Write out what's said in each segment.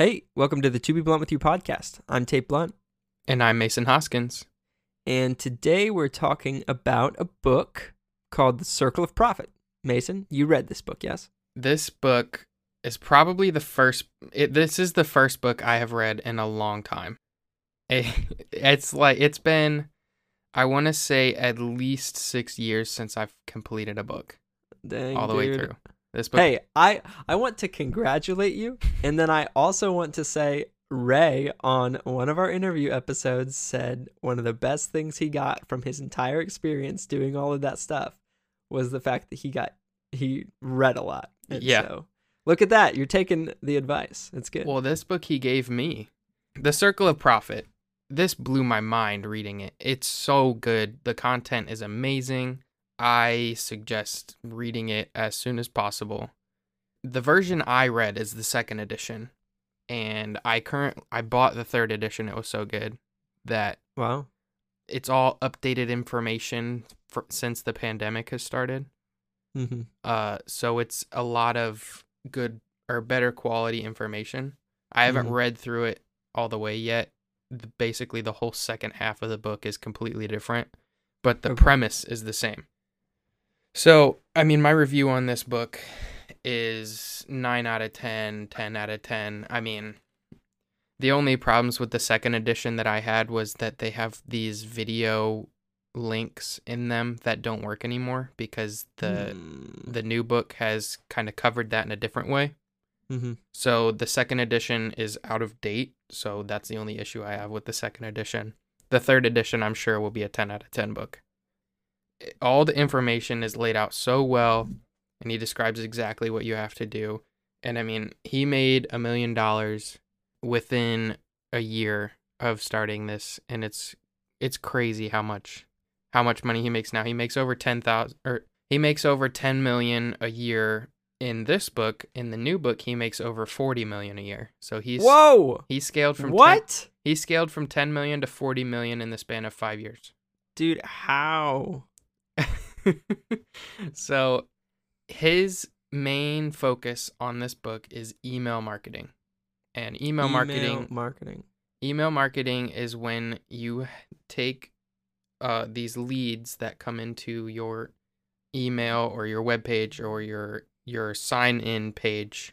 Hey, welcome to the To Be Blunt with You podcast. I'm Tate Blunt, And I'm Mason Hoskins. and today we're talking about a book called The Circle of Profit. Mason, you read this book, yes? This book is probably the first, it, this is the first book I have read in a long time. It, it's like, it's been, I want to say, at least six years since I've completed a book Dang, all the way through. This book, Hey, I I want to congratulate you, and then I also want to say Ray on one of our interview episodes said one of the best things he got from his entire experience doing all of that stuff was the fact that he got he read a lot. And Yeah. So look at that. You're taking the advice. It's good. well, this book he gave me, The Circle of Profit, this blew my mind reading it. It's so good. The content is amazing. I suggest reading it as soon as possible. The version I read is the second edition, and I current I bought the third edition. It was so good that wow. it's all updated information for, since the pandemic has started. hmm Uh, so it's a lot of good or better quality information. I haven't Mhm. read through it all the way yet. The, basically, the whole second half of the book is completely different, but the Okay. premise is the same. So, I mean, my review on this book is 9 out of 10, 10 out of 10. I mean, the only problems with the second edition that I had was that they have these video links in them that don't work anymore because the Mm. the new book has kind of covered that in a different way. Mhm. So the second edition is out of date, so that's the only issue I have with the second edition. The third edition, I'm sure, will be a 10 out of 10 book. All the information is laid out so well, and he describes exactly what you have to do. And I mean, he made a million dollars within a year of starting this, and it's it's crazy how much how much money he makes now. He makes over 10,000 or he makes over 10 million a year in this book. In the new book, he makes over 40 million a year. So he's Whoa. he scaled from 10 What? he scaled from 10 million to 40 million in the span of 5 years. Dude, how? so his main focus on this book is email marketing. And email, marketing marketing. email marketing is when you take uh, these leads that come into your email or your web page or your your sign in page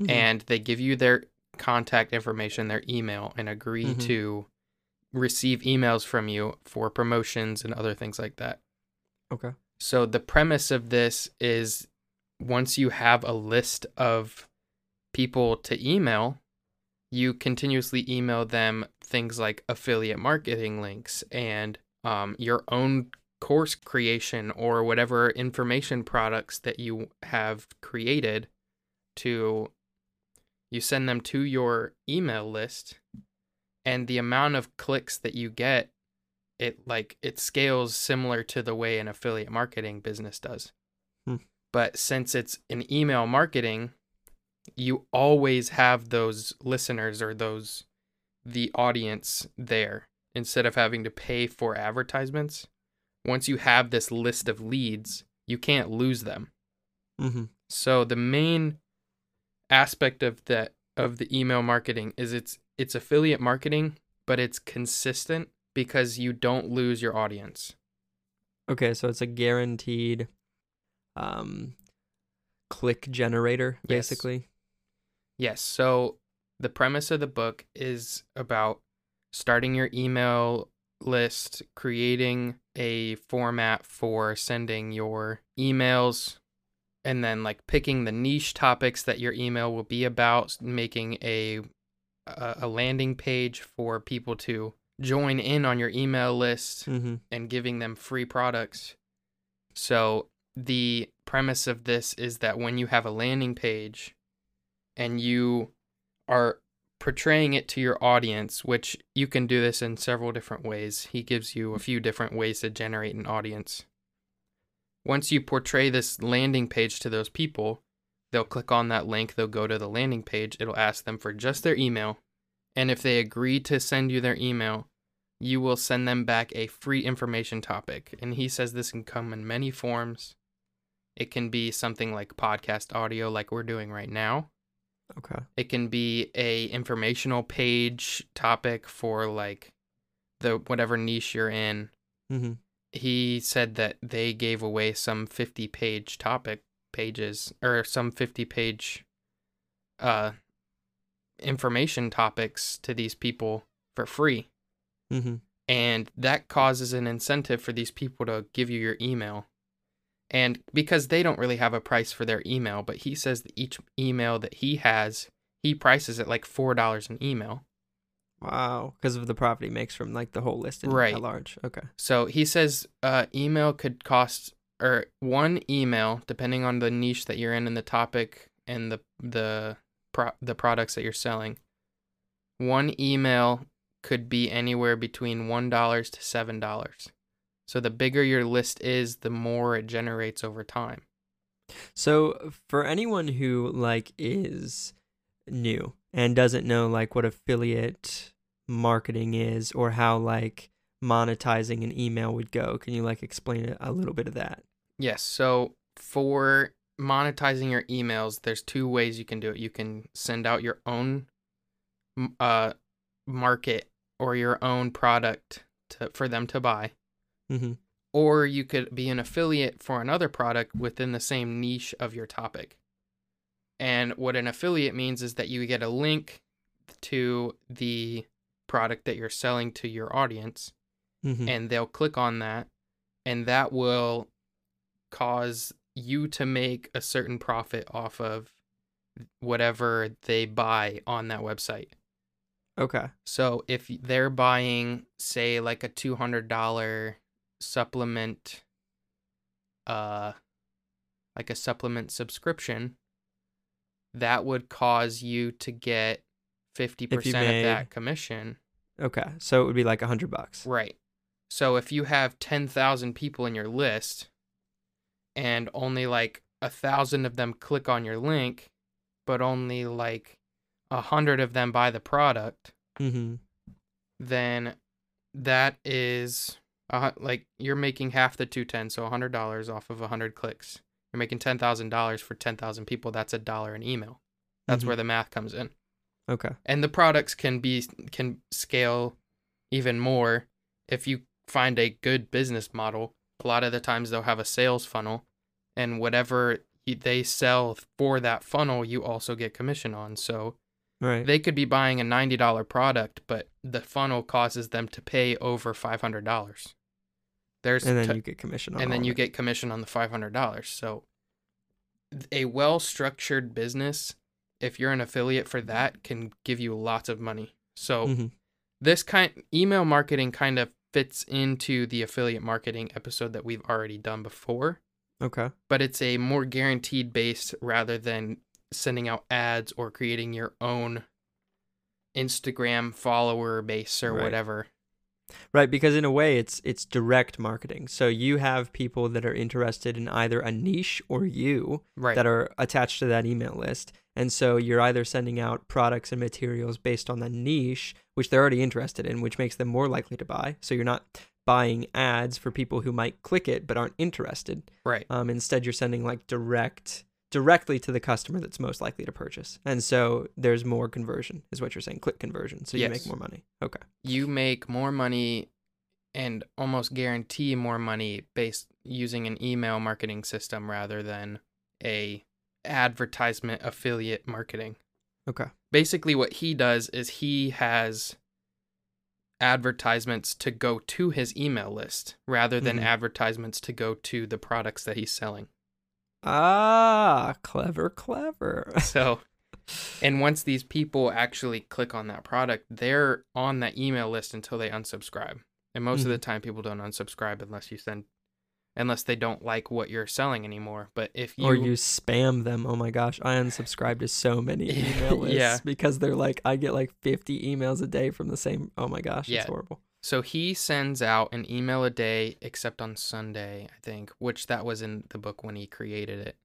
Mhm. and they give you their contact information their email and agree Mhm. to receive emails from you for promotions and other things like that Okay. so the premise of this is once you have a list of people to email, you continuously email them things like affiliate marketing links and um, your own course creation or whatever information products that you have created to you send them to your email list and the amount of clicks that you get it like it scales similar to the way an affiliate marketing business does. Hmm. But since it's an email marketing, you always have those listeners or those the audience there instead of having to pay for advertisements. Once you have this list of leads, you can't lose them. Mm-hmm. So the main aspect of that of the email marketing is it's it's affiliate marketing, but it's consistent because you don't lose your audience. Okay, so it's a guaranteed um click generator basically. Yes. So the premise of the book is about starting your email list, creating a format for sending your emails, and then like picking the niche topics that your email will be about, making a a a landing page for people to join in on your email list Mm-hmm. and giving them free products. So the premise of this is that when you have a landing page and you are portraying it to your audience, which you can do this in several different ways. He gives you a few different ways to generate an audience. Once you portray this landing page to those people, they'll click on that link, they'll go to the landing page, it'll ask them for just their email, and if they agree to send you their email, you will send them back a free information topic. And he says this can come in many forms. It can be something like podcast audio, like we're doing right now. Okay. It can be a informational page topic for like the whatever niche you're in. Mm-hmm. He said that they gave away some 50 page topic pages or some 50 page uh information topics to these people for free. Mm-hmm. And that causes an incentive for these people to give you your email. And because they don't really have a price for their email, but he says that each email that he has, he prices it like $4 an email. Wow. Because of the profit he makes from like the whole list Right. at large. Okay. So he says uh, email could cost, or one email, depending on the niche that you're in and the topic and the the pro- the products that you're selling. One email could be anywhere between one dollars to seven dollars. So the bigger your list is, the more it generates over time. So for anyone who like is new and doesn't know like what affiliate marketing is or how like monetizing an email would go, can you like explain a little bit of that? Yes. So for monetizing your emails, there's two ways you can do it. You can send out your own uh market or your own product to, for them to buy, Mm-hmm. or you could be an affiliate for another product within the same niche of your topic. And what an affiliate means is that you get a link to the product that you're selling to your audience Mm-hmm. and they'll click on that and that will cause you to make a certain profit off of whatever they buy on that website. okay. So if they're buying say like a $200 supplement uh like a supplement subscription that would cause you to get 50% of that commission Okay. So it would be like a hundred bucks. Right. So if you have 10,000 people in your list and only like a thousand of them click on your link, but only like a hundred of them buy the product, Mm-hmm. then that is uh, like you're making half the 210, so $100 off of 100 clicks. You're making $10,000 for 10,000 people. That's a dollar an email. That's Mhm. where the math comes in. Okay. and the products can be can scale even more if you find a good business model a lot of the times they'll have a sales funnel and whatever they sell for that funnel you also get commission on so Right. they could be buying a $90 product but the funnel causes them to pay over $500 there's and then t- you get commission on and then you it. get commission on the $500 so a well structured business if you're an affiliate for that can give you lots of money so Mhm. this kind email marketing kind of fits into the affiliate marketing episode that we've already done before Okay. but it's a more guaranteed base rather than sending out ads or creating your own Instagram follower base or Right. whatever. Right, because in a way it's it's direct marketing. So you have people that are interested in either a niche or you Right. that are attached to that email list. And so you're either sending out products and materials based on the niche, which they're already interested in, which makes them more likely to buy. So you're not buying ads for people who might click it but aren't interested. right. Um, instead, you're sending like direct directly to the customer that's most likely to purchase. And so there's more conversion, is what you're saying, click conversion. So you make more money. Okay. You make more money and almost guarantee more money based using an email marketing system rather than a advertisement affiliate marketing. Okay. basically what he does is he has advertisements to go to his email list rather than Mhm. advertisements to go to the products that he's selling. Ah, clever, clever. So, and once these people actually click on that product, they're on that email list until they unsubscribe. And most of the time people don't unsubscribe unless you send unless they don't like what you're selling anymore. But if you or you spam them. Oh my gosh, I unsubscribe to so many email lists Yeah. because they're like I get like 50 emails a day from the same. Oh my gosh, Yeah. it's horrible. So he sends out an email a day, except on Sunday, I think, which that was in the book when he created it.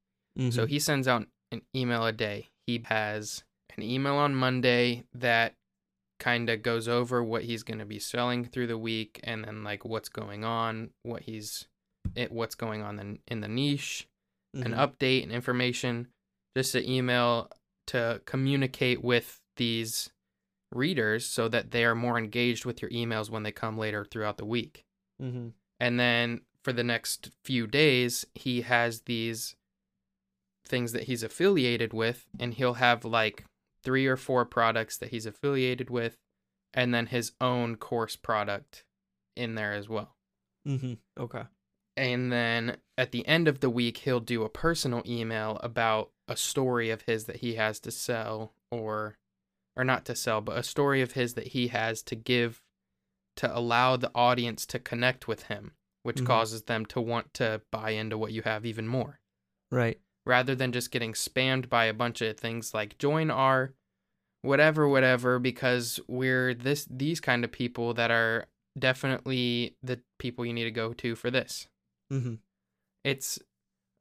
So Mhm. he sends out an email a day. He has an email on Monday that kind of goes over what he's going to be selling through the week and then like what's going on, what he's it what's going on in, in the niche, an Mhm. update and information, just an email to communicate with these readers so that they are more engaged with your emails when they come later throughout the week. Mm-hmm. And then for the next few days, he has these things that he's affiliated with, and he'll have like three or four products that he's affiliated with, and then his own course product in there as well. Mm-hmm. Okay. And then at the end of the week, he'll do a personal email about a story of his that he has to sell or or not to sell, but a story of his that he has to give to allow the audience to connect with him, which Mhm. causes them to want to buy into what you have even more. Right. Rather than just getting spammed by a bunch of things like join our whatever whatever because we're this these kind of people that are definitely the people you need to go to for this Mm-hmm. it's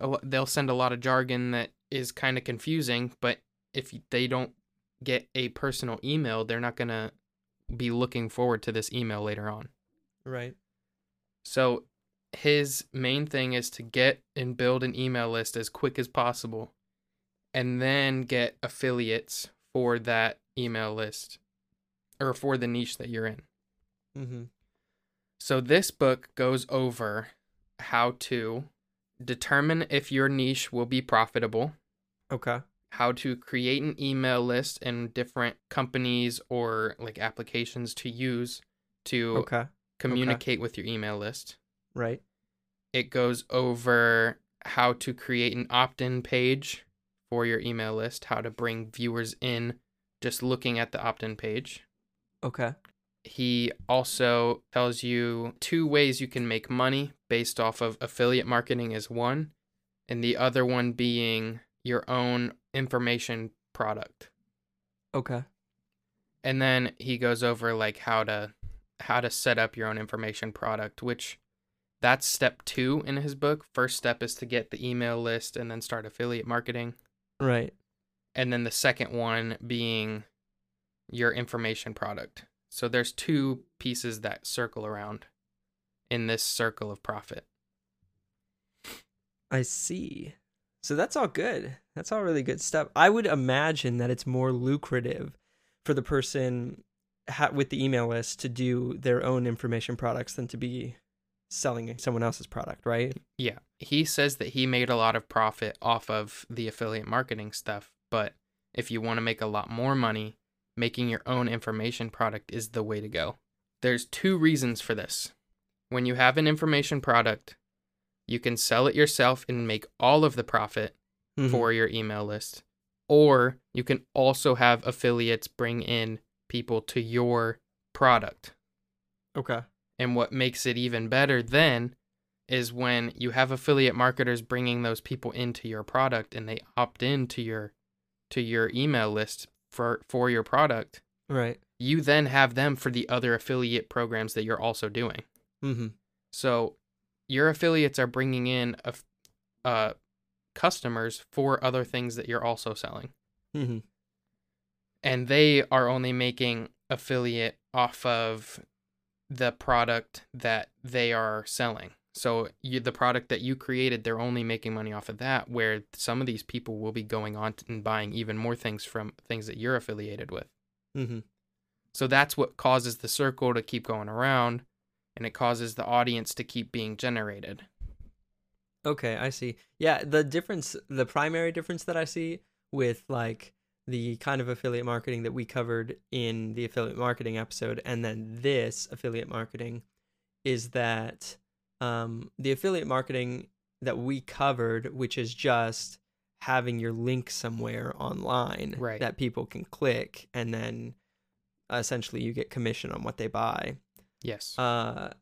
a they'll send a lot of jargon that is kind of confusing but if they don't get a personal email they're not going to be looking forward to this email later on Right. so his main thing is to get and build an email list as quick as possible and then get affiliates for that email list or for the niche that you're in Mm-hmm. So this book goes over how to determine if your niche will be profitable, Okay. how to create an email list and different companies or like applications to use to Okay. communicate with your email list. Right. It goes over how to create an opt-in page for your email list, how to bring viewers in just looking at the opt-in page. Okay. he also tells you two ways you can make money based off of affiliate marketing is one and the other one being your own information product Okay. and then he goes over like how to how to set up your own information product which that's step 2 in his book first step is to get the email list and then start affiliate marketing Right. and then the second one being your information product. So there's two pieces that circle around in this circle of profit. I see. So that's all good. That's all really good stuff. I would imagine that it's more lucrative for the person ha- with the email list to do their own information products than to be selling someone else's product, right? Yeah. He says that he made a lot of profit off of the affiliate marketing stuff, but if you want to make a lot more money, making your own information product is the way to go. There's two reasons for this. When you have an information product, you can sell it yourself and make all of the profit Mhm. for your email list. Or you can also have affiliates bring in people to your product. Okay. And what makes it even better then is when you have affiliate marketers bringing those people into your product and they opt in to your to your email list for for your product. Right. You then have them for the other affiliate programs that you're also doing. Mm-hmm. So your affiliates are bringing in a, uh, customers for other things that you're also selling. Mm-hmm. and they are only making affiliate off of the product that they are selling. So you, the product that you created, they're only making money off of that. Where some of these people will be going on and buying even more things from things that you're affiliated with. Mm-hmm. So that's what causes the circle to keep going around, and it causes the audience to keep being generated. Okay, I see. Yeah, the difference, the primary difference that I see with like the kind of affiliate marketing that we covered in the affiliate marketing episode and then this affiliate marketing is that um, the affiliate marketing that we covered, which is just having your link somewhere online Right. that people can click and then essentially you get commission on what they buy Yes. uh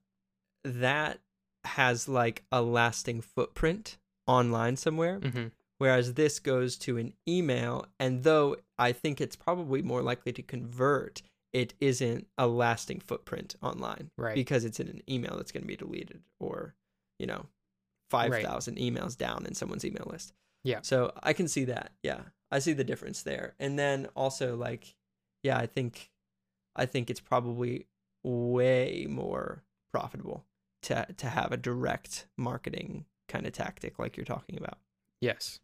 that has like a lasting footprint online somewhere hmm whereas this goes to an email and though i think it's probably more likely to convert it isn't a lasting footprint online Right. because it's in an email that's going to be deleted or you know 5000 emails down in someone's email list Yeah. so i can see that yeah i see the difference there and then also like yeah i think i think it's probably way more profitable to to have a direct marketing kind of tactic like you're talking about Yes.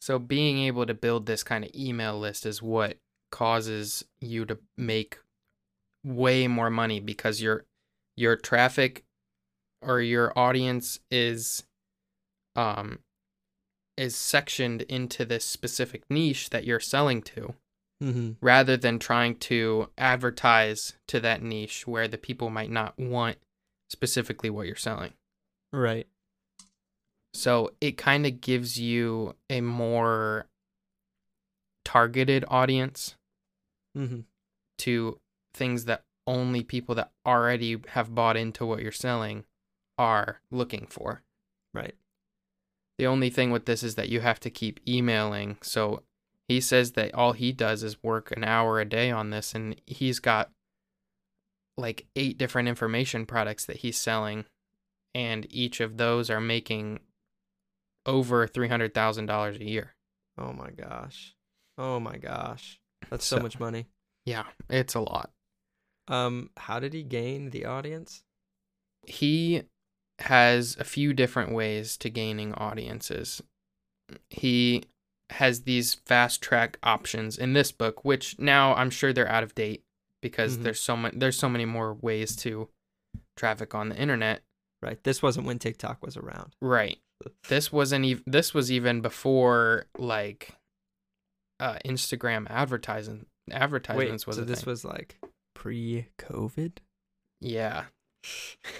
So being able to build this kind of email list is what causes you to make way more money because your your traffic or your audience is um is sectioned into this specific niche that you're selling to Mm-hmm. rather than trying to advertise to that niche where the people might not want specifically what you're selling. Right. So it kind of gives you a more targeted audience Mm-hmm. to things that only people that already have bought into what you're selling are looking for. Right. The only thing with this is that you have to keep emailing. So he says that all he does is work an hour a day on this, and he's got like eight different information products that he's selling, and each of those are making over $300,000 a year. Oh my gosh. Oh my gosh. That's so, So- much money. Yeah, it's a lot. Um, how did he gain the audience? he has a few different ways to gaining audiences. He has these fast track options in this book, which now I'm sure they're out of date because Mhm. there's so many there's so many more ways to traffic on the internet. Right. This wasn't when TikTok was around. Right. This wasn't even this was even before like uh Instagram advertising Wait, advertisements was so this thing. was like pre-COVID? Yeah.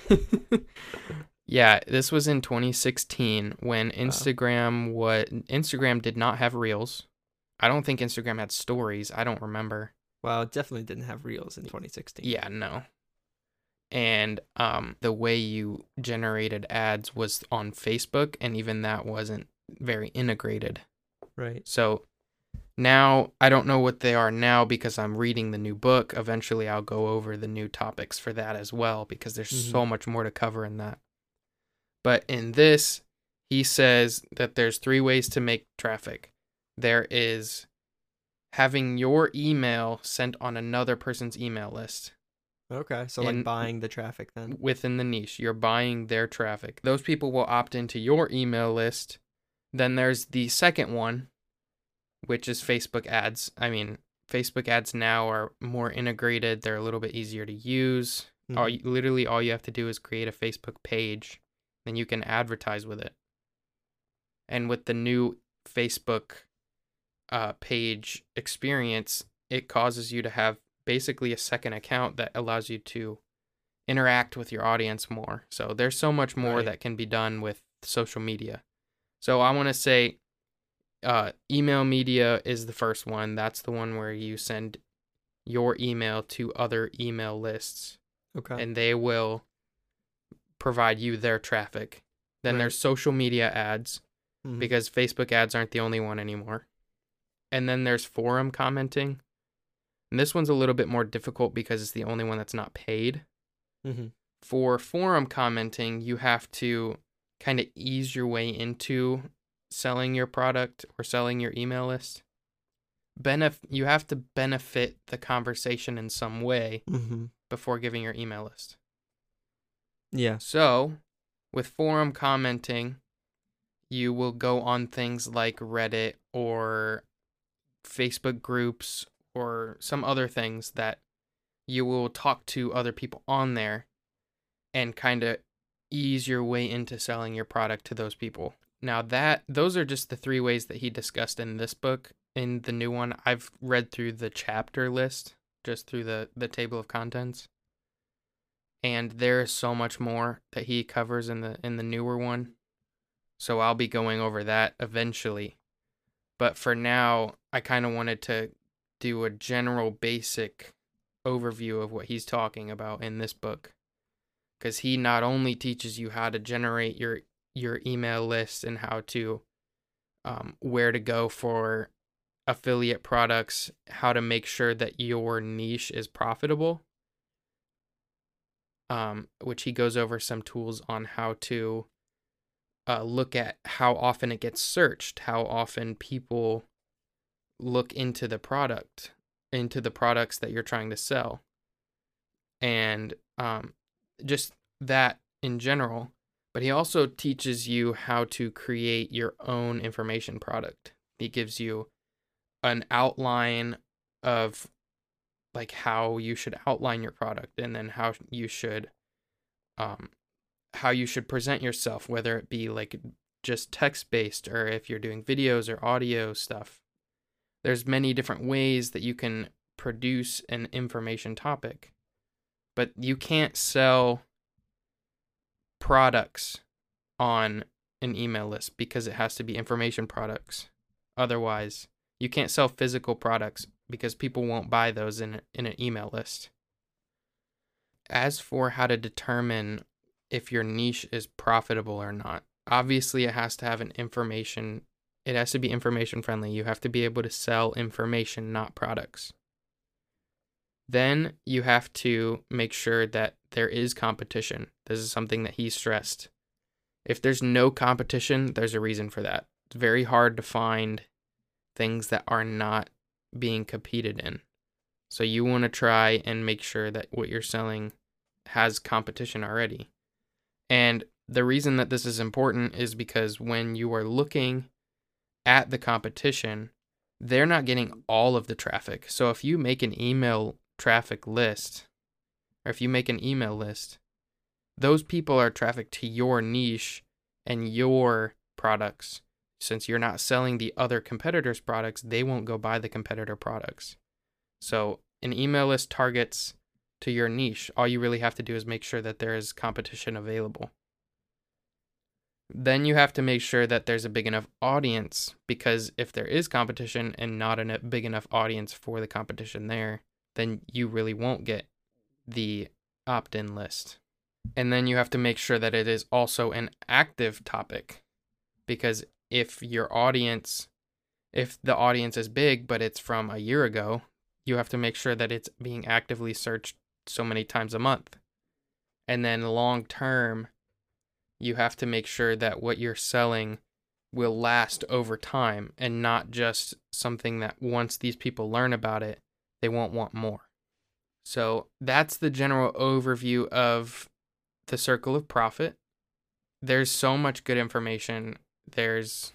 yeah, this was in 2016 when Instagram what Instagram did not have Reels. I don't think Instagram had stories. I don't remember. Well, it definitely didn't have reels in 2016. Yeah, no. And um the way you generated ads was on Facebook and even that wasn't very integrated. Right. So now I don't know what they are now because I'm reading the new book. Eventually I'll go over the new topics for that as well because there's so much more to cover in that. But in this, he says that there's three ways to make traffic. There is having your email sent on another person's email list Okay. So like In- buying the traffic then. within the niche. You're buying their traffic. Those people will opt into your email list. Then there's the second one, which is Facebook ads. I mean, Facebook ads now are more integrated. They're a little bit easier to use. All Mhm. you, literally all you have to do is create a Facebook page, then you can advertise with it. And with the new Facebook uh, page experience, it causes you to have basically a second account that allows you to interact with your audience more. So there's so much more Right. that can be done with social media. So I want to say uh, email media is the first one. That's the one where you send your email to other email lists Okay. and they will provide you their traffic. Then Right. there's social media ads Mhm. because Facebook ads aren't the only one anymore. And then there's forum commenting. And this one's a little bit more difficult because it's the only one that's not paid. Mhm. For forum commenting, you have to kind of ease your way into selling your product or selling your email list. Benef- you have to benefit the conversation in some way Mhm. before giving your email list. Yeah. So, with forum commenting, you will go on things like Reddit or Facebook groups or some other things that you will talk to other people on there and kind of ease your way into selling your product to those people. Now that those are just the three ways that he discussed in this book. In the new one, I've read through the chapter list, just through the the table of contents and there is so much more that he covers in the in the newer one. So I'll be going over that eventually. But for now, I kind of wanted to do a general basic overview of what he's talking about in this book cuz he not only teaches you how to generate your your email list and how to um, where to go for affiliate products, how to make sure that your niche is profitable um, which he goes over some tools on how to uh, look at how often it gets searched, how often people look into the product, into the products that you're trying to sell, and um, just that in general. But he also teaches you how to create your own information product He gives you an outline of like how you should outline your product and then how you should um how you should present yourself whether it be like just text based or if you're doing videos or audio stuff. There's many different ways that you can produce an information topic but you can't sell products on an email list because it has to be information products. Otherwise you can't sell physical products because people won't buy those in in an email list. As for how to determine if your niche is profitable or not, obviously it has to have an information it has to be information friendly. You have to be able to sell information, not products. Then you have to make sure that there is competition. This is something that he stressed. If there's no competition, there's a reason for that. It's very hard to find things that are not being competed in. So you want to try and make sure that what you're selling has competition already. And the reason that this is important is because when you are looking at the competition, they're not getting all of the traffic. So if you make an email traffic list, or if you make an email list, those people are traffic to your niche and your products since you're not selling the other competitors' products, they won't go buy the competitor products. So, an email list targets to your niche. All you really have to do is make sure that there is competition available. Then you have to make sure that there's a big enough audience because if there is competition and not a big enough audience for the competition there, then you really won't get the opt in list. And then you have to make sure that it is also an active topic because if your audience if the audience is big but it's from a year ago, you have to make sure that it's being actively searched so many times a month. And then long term, you have to make sure that what you're selling will last over time and not just something that once these people learn about it, they won't want more. So that's the general overview of the circle of profit. There's so much good information there's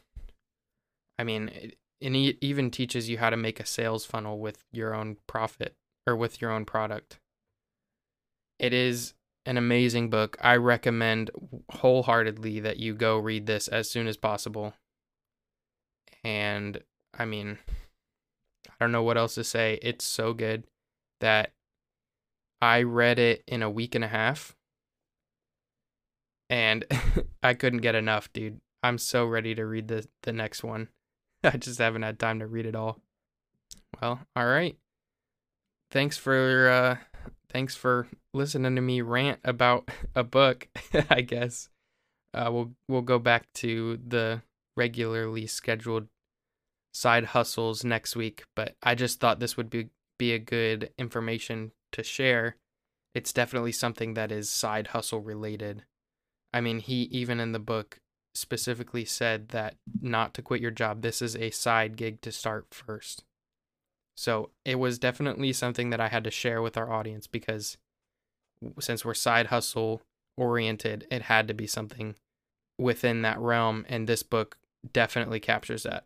I mean, it, it even teaches you how to make a sales funnel with your own profit or with your own product. It is an amazing book. I recommend wholeheartedly that you go read this as soon as possible. And I mean, I don't know what else to say. It's so good that I read it in a week and a half and I couldn't get enough, dude. I'm so ready to read the the next one. I just haven't had time to read it all. Well, all right. Thanks for uh thanks for listening to me rant about a book, I guess. Uh we'll we'll go back to the regularly scheduled side hustles next week, but I just thought this would be be a good information to share. It's definitely something that is side hustle related. I mean, he even in the book specifically said that not to quit your job. This is a side gig to start first. So it was definitely something that I had to share with our audience because since we're side hustle oriented, it had to be something within that realm. And this book definitely captures that.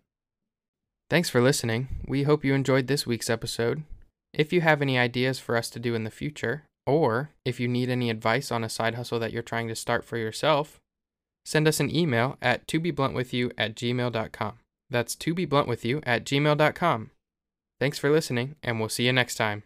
Thanks for listening. We hope you enjoyed this week's episode. If you have any ideas for us to do in the future, or if you need any advice on a side hustle that you're trying to start for yourself, send us an email at tobebluntwithyou at gmail.com. That's tobebluntwithyou at gmail.com. Thanks for listening, and we'll see you next time.